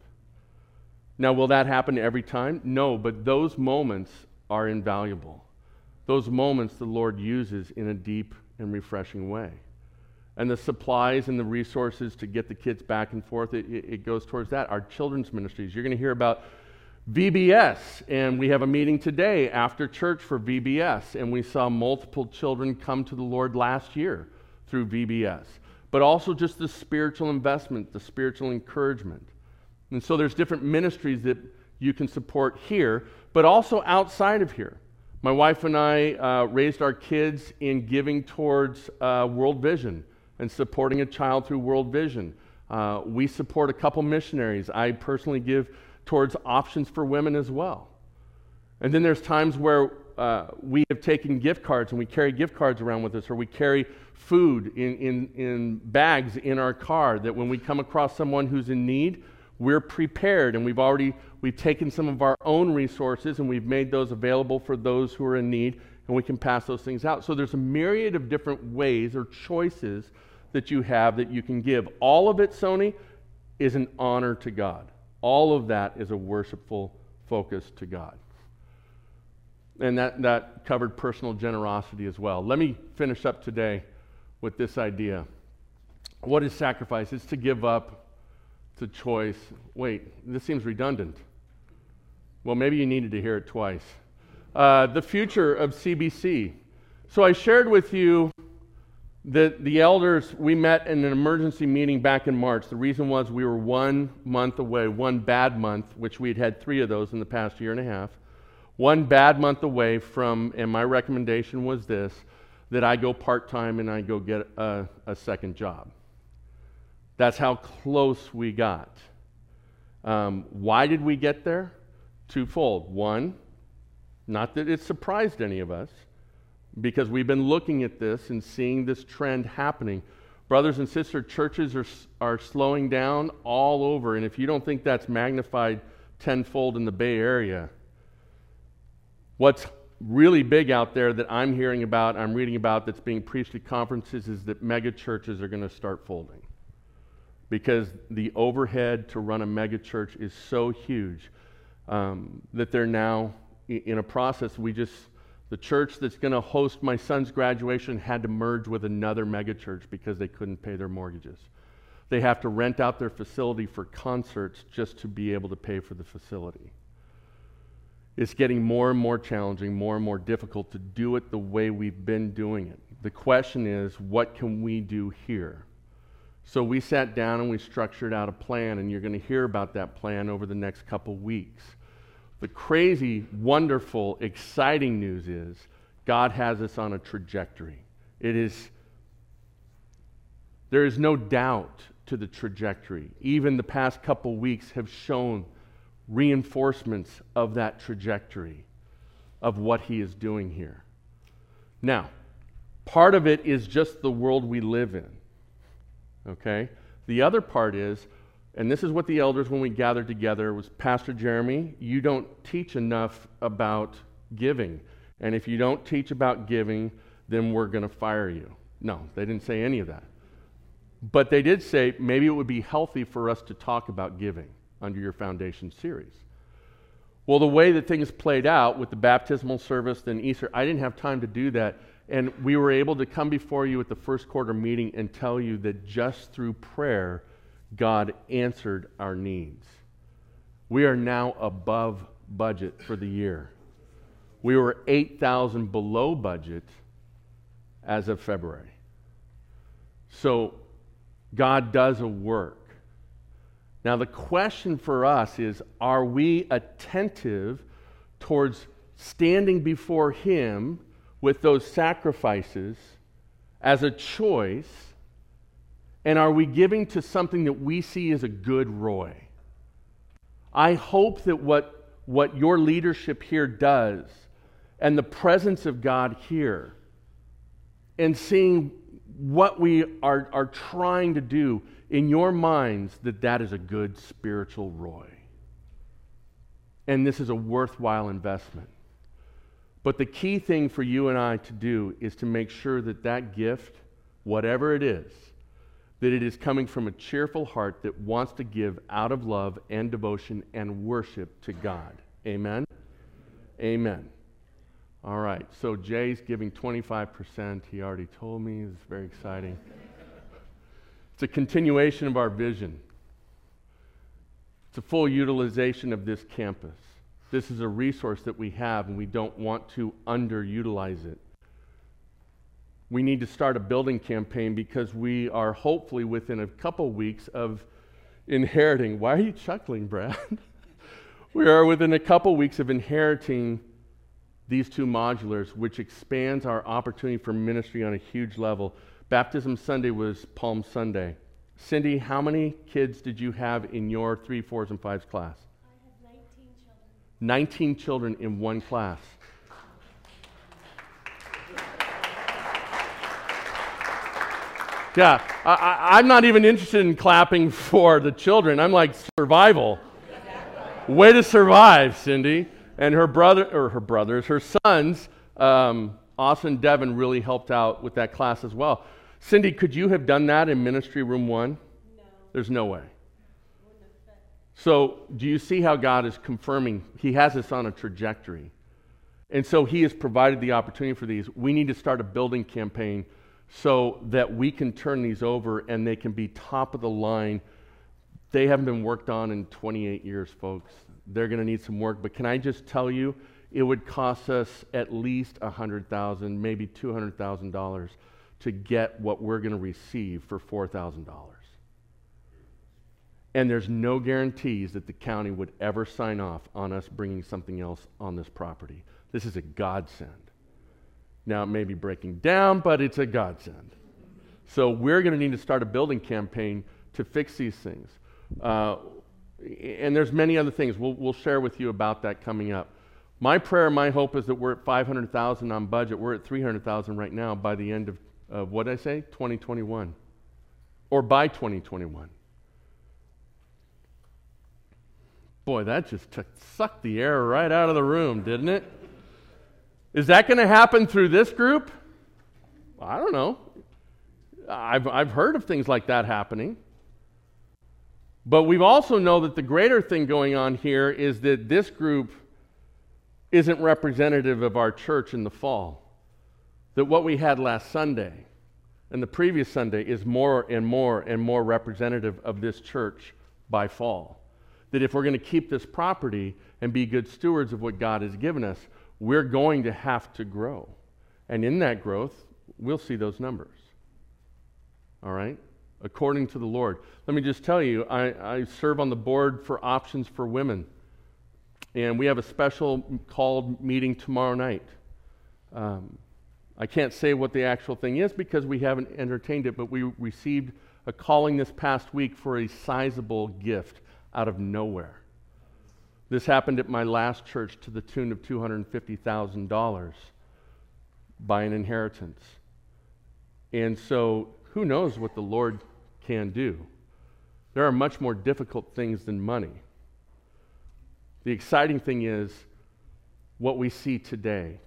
[SPEAKER 1] Now, will that happen every time? No, but those moments are invaluable. Those moments the Lord uses in a deep and refreshing way. And the supplies and the resources to get the kids back and forth, it, it, goes towards that. Our children's ministries. You're going to hear about VBS, and we have a meeting today after church for VBS, and we saw multiple children come to the Lord last year through VBS. But also just the spiritual investment, the spiritual encouragement. And so there's different ministries that you can support here, but also outside of here. My wife and I uh, raised our kids in giving towards uh, World Vision and supporting a child through World Vision. Uh, we support a couple missionaries. I personally give towards options for women as well. And then there's times where uh, we have taken gift cards and we carry gift cards around with us, or we carry food in, in, in bags in our car that when we come across someone who's in need, we're prepared and we've already we've taken some of our own resources and we've made those available for those who are in need and we can pass those things out so there's a myriad of different ways or choices that you have that you can give all of it sony is an honor to god all of that is a worshipful focus to god and that, that covered personal generosity as well let me finish up today with this idea what is sacrifice it's to give up the choice. Wait, this seems redundant. Well, maybe you needed to hear it twice. Uh, the future of CBC. So I shared with you that the elders, we met in an emergency meeting back in March. The reason was we were one month away, one bad month, which we had had three of those in the past year and a half, one bad month away from, and my recommendation was this that I go part time and I go get a, a second job. That's how close we got. Um, why did we get there? Twofold. One, not that it surprised any of us, because we've been looking at this and seeing this trend happening. Brothers and sisters, churches are, are slowing down all over. And if you don't think that's magnified tenfold in the Bay Area, what's really big out there that I'm hearing about, I'm reading about, that's being preached at conferences is that mega churches are going to start folding because the overhead to run a mega church is so huge um, that they're now in a process. We just, the church that's going to host my son's graduation had to merge with another megachurch because they couldn't pay their mortgages. They have to rent out their facility for concerts just to be able to pay for the facility. It's getting more and more challenging, more and more difficult to do it the way we've been doing it. The question is, what can we do here? So we sat down and we structured out a plan, and you're going to hear about that plan over the next couple weeks. The crazy, wonderful, exciting news is God has us on a trajectory. It is, there is no doubt to the trajectory. Even the past couple weeks have shown reinforcements of that trajectory of what He is doing here. Now, part of it is just the world we live in. Okay? The other part is, and this is what the elders, when we gathered together, was Pastor Jeremy, you don't teach enough about giving. And if you don't teach about giving, then we're going to fire you. No, they didn't say any of that. But they did say maybe it would be healthy for us to talk about giving under your foundation series. Well, the way that things played out with the baptismal service and Easter, I didn't have time to do that. And we were able to come before you at the first quarter meeting and tell you that just through prayer, God answered our needs. We are now above budget for the year. We were 8,000 below budget as of February. So God does a work. Now, the question for us is are we attentive towards standing before Him with those sacrifices as a choice? And are we giving to something that we see as a good ROI? I hope that what, what your leadership here does and the presence of God here and seeing what we are, are trying to do in your minds that that is a good spiritual ROI. And this is a worthwhile investment. But the key thing for you and I to do is to make sure that that gift, whatever it is, that it is coming from a cheerful heart that wants to give out of love and devotion and worship to God. Amen? Amen. All right, so Jay's giving 25%. He already told me. It's very exciting. It's a continuation of our vision. It's a full utilization of this campus. This is a resource that we have, and we don't want to underutilize it. We need to start a building campaign because we are hopefully within a couple weeks of inheriting. Why are you chuckling, Brad? we are within a couple weeks of inheriting these two modulars, which expands our opportunity for ministry on a huge level. Baptism Sunday was Palm Sunday. Cindy, how many kids did you have in your three, fours, and fives class?
[SPEAKER 6] I have 19 children.
[SPEAKER 1] 19 children in one class. Yeah, I, am not even interested in clapping for the children. I'm like survival. Way to survive, Cindy. And her brother, or her brothers, her sons, um, Austin Devin, really helped out with that class as well. Cindy, could you have done that in ministry room one?
[SPEAKER 6] No,
[SPEAKER 1] There's no way.
[SPEAKER 6] wouldn't have fit.
[SPEAKER 1] So, do you see how God is confirming? He has us on a trajectory. And so, He has provided the opportunity for these. We need to start a building campaign so that we can turn these over and they can be top of the line. They haven't been worked on in 28 years, folks. They're going to need some work. But can I just tell you, it would cost us at least 100,000, maybe $200,000 to get what we're going to receive for $4,000. And there's no guarantees that the county would ever sign off on us bringing something else on this property. This is a godsend. Now, it may be breaking down, but it's a godsend. So, we're going to need to start a building campaign to fix these things. Uh, and there's many other things. We'll, we'll share with you about that coming up. My prayer, my hope is that we're at 500,000 on budget. We're at 300,000 right now by the end of, of what I say? 2021. Or by 2021. Boy, that just took, sucked the air right out of the room, didn't it? Is that going to happen through this group? I don't know. I've, I've heard of things like that happening. But we also know that the greater thing going on here is that this group isn't representative of our church in the fall. That what we had last Sunday and the previous Sunday is more and more and more representative of this church by fall. That if we're going to keep this property and be good stewards of what God has given us, we're going to have to grow. And in that growth, we'll see those numbers. All right? According to the Lord. Let me just tell you, I, I serve on the board for Options for Women. And we have a special called meeting tomorrow night. Um, I can't say what the actual thing is because we haven't entertained it, but we received a calling this past week for a sizable gift out of nowhere. This happened at my last church to the tune of $250,000 by an inheritance. And so, who knows what the Lord can do? There are much more difficult things than money. The exciting thing is what we see today.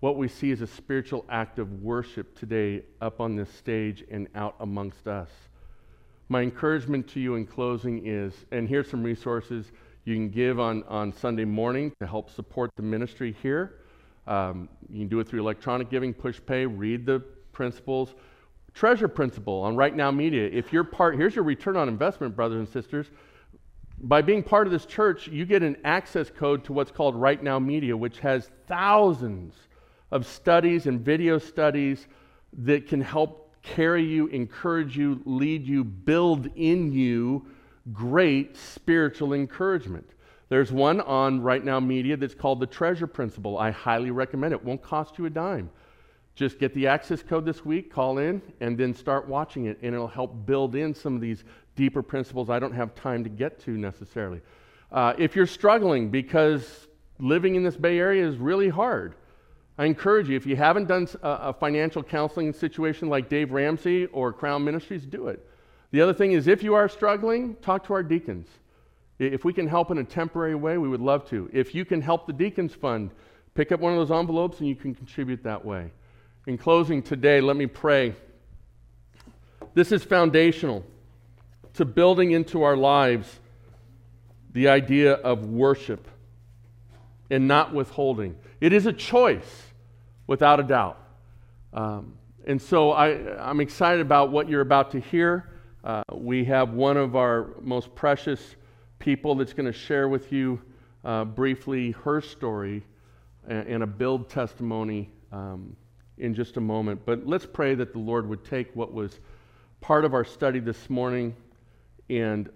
[SPEAKER 1] What we see is a spiritual act of worship today up on this stage and out amongst us. My encouragement to you in closing is, and here's some resources you can give on, on Sunday morning to help support the ministry here. Um, you can do it through electronic giving, Pushpay, read the principles. Treasure principle on Right Now Media. If you're part, here's your return on investment, brothers and sisters by being part of this church, you get an access code to what's called Right Now Media, which has thousands of studies and video studies that can help carry you, encourage you, lead you, build in you great spiritual encouragement. There's one on Right Now Media that's called the Treasure Principle. I highly recommend it. Won't cost you a dime. Just get the access code this week, call in, and then start watching it, and it'll help build in some of these deeper principles I don't have time to get to necessarily. Uh, if you're struggling because living in this Bay Area is really hard, I encourage you, if you haven't done a, a financial counseling situation like Dave Ramsey or Crown Ministries, do it. The other thing is, if you are struggling, talk to our deacons. If we can help in a temporary way, we would love to. If you can help the Deacons Fund, pick up one of those envelopes and you can contribute that way. In closing today, let me pray. This is foundational to building into our lives the idea of worship and not withholding. It is a choice, without a doubt. Um, and so I, I'm excited about what you're about to hear. Uh, we have one of our most precious people that's going to share with you uh, briefly her story and, and, a build testimony um, in just a moment. But let's pray that the Lord would take what was part of our study this morning and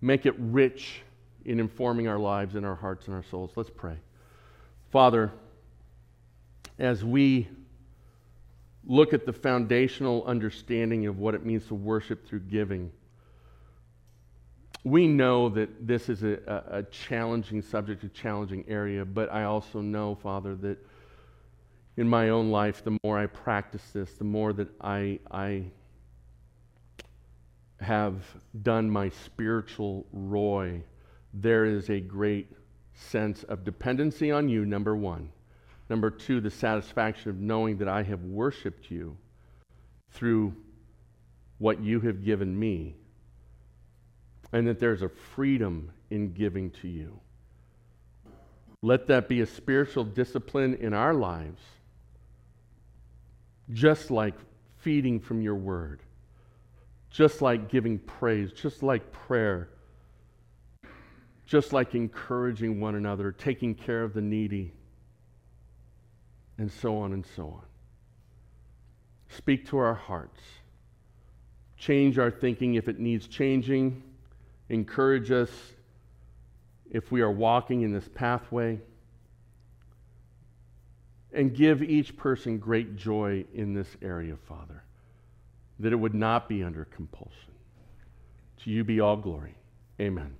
[SPEAKER 1] make it rich in informing our lives and our hearts and our souls. Let's pray. Father, as we look at the foundational understanding of what it means to worship through giving, we know that this is a, a, challenging subject, a challenging area, but I also know, Father, that in my own life, the more I practice this, the more that I, I have done my spiritual Roy, there is a great sense of dependency on you, number one. Number two, the satisfaction of knowing that I have worshiped you through what you have given me and that there's a freedom in giving to you. Let that be a spiritual discipline in our lives, just like feeding from your word, just like giving praise, just like prayer, just like encouraging one another, taking care of the needy, and so on and so on. Speak to our hearts. Change our thinking if it needs changing encourage us if we are walking in this pathway. And give each person great joy in this area, Father, that it would not be under compulsion. To you be all glory. Amen.